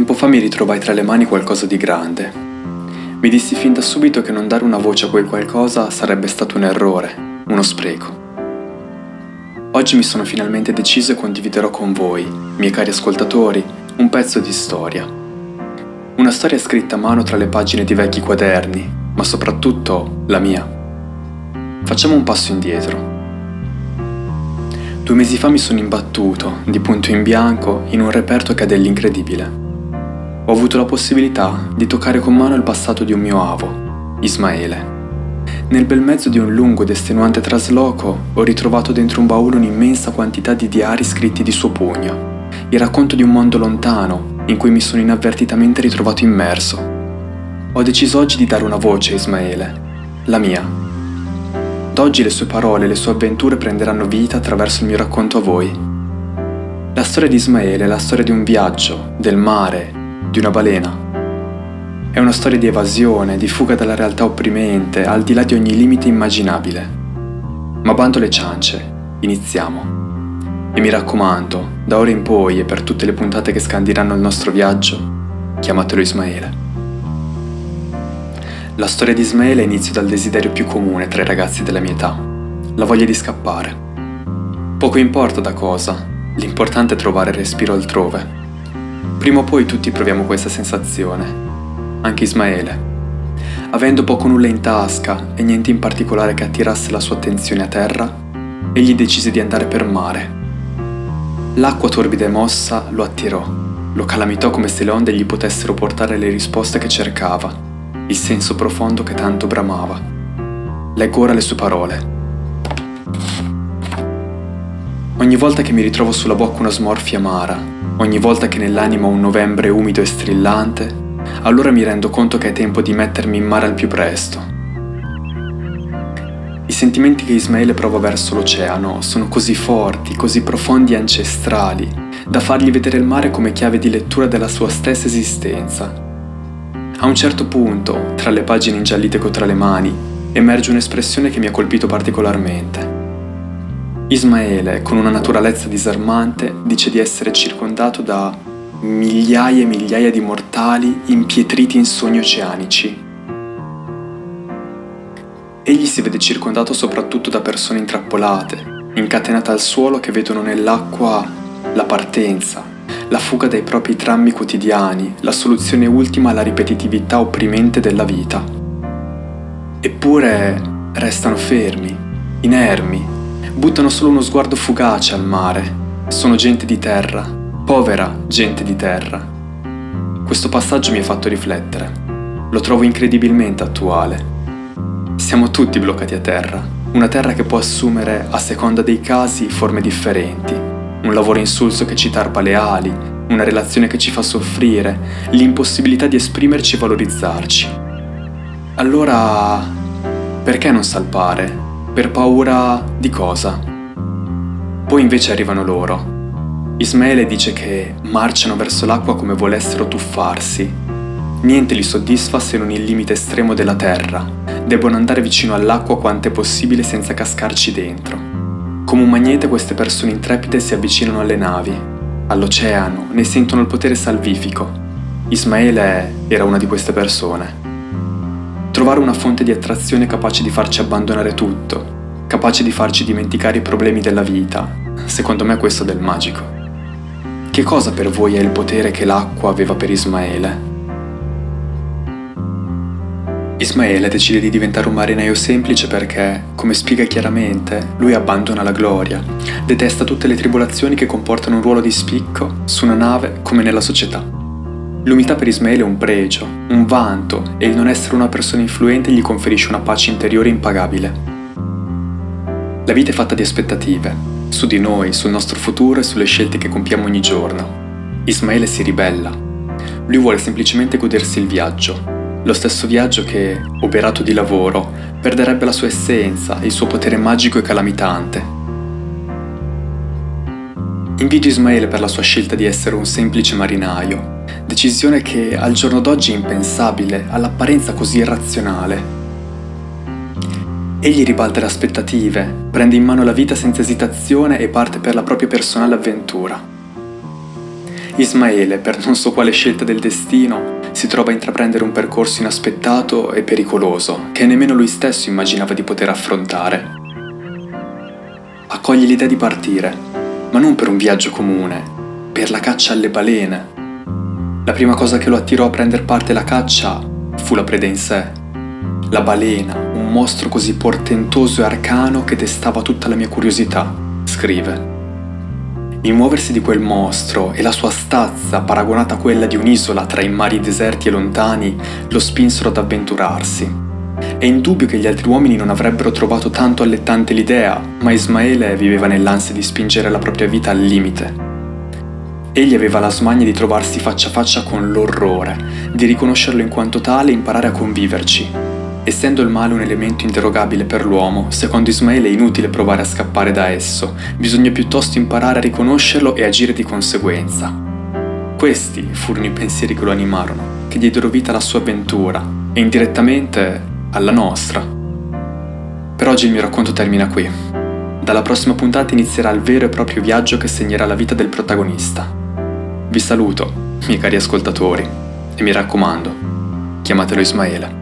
Tempo fa mi ritrovai tra le mani qualcosa di grande. Mi dissi fin da subito che non dare una voce a quel qualcosa sarebbe stato un errore, uno spreco. Oggi mi sono finalmente deciso e condividerò con voi, miei cari ascoltatori, un pezzo di storia. Una storia scritta a mano tra le pagine di vecchi quaderni, ma soprattutto la mia. Facciamo un passo indietro. Due mesi fa mi sono imbattuto, di punto in bianco, in un reperto che ha dell'incredibile ho avuto la possibilità di toccare con mano il passato di un mio avo, Ismaele. Nel bel mezzo di un lungo ed estenuante trasloco ho ritrovato dentro un baule un'immensa quantità di diari scritti di suo pugno, il racconto di un mondo lontano in cui mi sono inavvertitamente ritrovato immerso. Ho deciso oggi di dare una voce a Ismaele, la mia. D'oggi le sue parole e le sue avventure prenderanno vita attraverso il mio racconto a voi. La storia di Ismaele è la storia di un viaggio, del mare, di una balena. È una storia di evasione, di fuga dalla realtà opprimente, al di là di ogni limite immaginabile. Ma bando le ciance, iniziamo. E mi raccomando, da ora in poi e per tutte le puntate che scandiranno il nostro viaggio, chiamatelo Ismaele. La storia di Ismaele inizia dal desiderio più comune tra i ragazzi della mia età, la voglia di scappare. Poco importa da cosa, l'importante è trovare respiro altrove. Prima o poi tutti proviamo questa sensazione, anche Ismaele. Avendo poco nulla in tasca e niente in particolare che attirasse la sua attenzione a terra, egli decise di andare per mare. L'acqua torbida e mossa lo attirò, lo calamitò come se le onde gli potessero portare le risposte che cercava, il senso profondo che tanto bramava. Leggo ora le sue parole. Ogni volta che mi ritrovo sulla bocca una smorfia amara, Ogni volta che nell'anima un novembre umido e strillante, allora mi rendo conto che è tempo di mettermi in mare al più presto. I sentimenti che Ismaele prova verso l'oceano sono così forti, così profondi e ancestrali, da fargli vedere il mare come chiave di lettura della sua stessa esistenza. A un certo punto, tra le pagine ingiallite che ho tra le mani, emerge un'espressione che mi ha colpito particolarmente. Ismaele, con una naturalezza disarmante, dice di essere circondato da migliaia e migliaia di mortali impietriti in sogni oceanici. Egli si vede circondato soprattutto da persone intrappolate, incatenate al suolo che vedono nell'acqua la partenza, la fuga dai propri drammi quotidiani, la soluzione ultima alla ripetitività opprimente della vita. Eppure restano fermi, inermi, buttano solo uno sguardo fugace al mare. Sono gente di terra, povera gente di terra. Questo passaggio mi ha fatto riflettere. Lo trovo incredibilmente attuale. Siamo tutti bloccati a terra, una terra che può assumere, a seconda dei casi, forme differenti. Un lavoro insulso che ci tarpa le ali, una relazione che ci fa soffrire, l'impossibilità di esprimerci e valorizzarci. Allora, perché non salpare? Per paura di cosa? Poi invece arrivano loro. Ismaele dice che marciano verso l'acqua come volessero tuffarsi. Niente li soddisfa se non il limite estremo della terra. Debbono andare vicino all'acqua quanto è possibile senza cascarci dentro. Come un magnete queste persone intrepide si avvicinano alle navi, all'oceano, ne sentono il potere salvifico. Ismaele era una di queste persone. Trovare una fonte di attrazione capace di farci abbandonare tutto, capace di farci dimenticare i problemi della vita, secondo me questo è del magico. Che cosa per voi è il potere che l'acqua aveva per Ismaele? Ismaele decide di diventare un marinaio semplice perché, come spiega chiaramente, lui abbandona la gloria, detesta tutte le tribolazioni che comportano un ruolo di spicco su una nave come nella società. L'umiltà per Ismaele è un pregio, un vanto e il non essere una persona influente gli conferisce una pace interiore impagabile. La vita è fatta di aspettative, su di noi, sul nostro futuro e sulle scelte che compiamo ogni giorno. Ismaele si ribella. Lui vuole semplicemente godersi il viaggio, lo stesso viaggio che, operato di lavoro, perderebbe la sua essenza, il suo potere magico e calamitante. Invidio Ismaele per la sua scelta di essere un semplice marinaio, decisione che al giorno d'oggi è impensabile, all'apparenza così irrazionale. Egli ribalta le aspettative, prende in mano la vita senza esitazione e parte per la propria personale avventura. Ismaele, per non so quale scelta del destino, si trova a intraprendere un percorso inaspettato e pericoloso che nemmeno lui stesso immaginava di poter affrontare. Accoglie l'idea di partire, ma non per un viaggio comune, per la caccia alle balene. La prima cosa che lo attirò a prendere parte alla caccia fu la preda in sé. La balena, un mostro così portentoso e arcano che destava tutta la mia curiosità, scrive. Il muoversi di quel mostro e la sua stazza, paragonata a quella di un'isola tra i mari deserti e lontani, lo spinsero ad avventurarsi. È indubbio che gli altri uomini non avrebbero trovato tanto allettante l'idea, ma Ismaele viveva nell'ansia di spingere la propria vita al limite. Egli aveva la smania di trovarsi faccia a faccia con l'orrore, di riconoscerlo in quanto tale e imparare a conviverci, Essendo il male un elemento interrogabile per l'uomo, secondo Ismaele è inutile provare a scappare da esso, bisogna piuttosto imparare a riconoscerlo e agire di conseguenza. Questi furono i pensieri che lo animarono, che diedero vita alla sua avventura e indirettamente alla nostra. Per oggi il mio racconto termina qui. Dalla prossima puntata inizierà il vero e proprio viaggio che segnerà la vita del protagonista. Vi saluto, miei cari ascoltatori, e mi raccomando, chiamatelo Ismaele.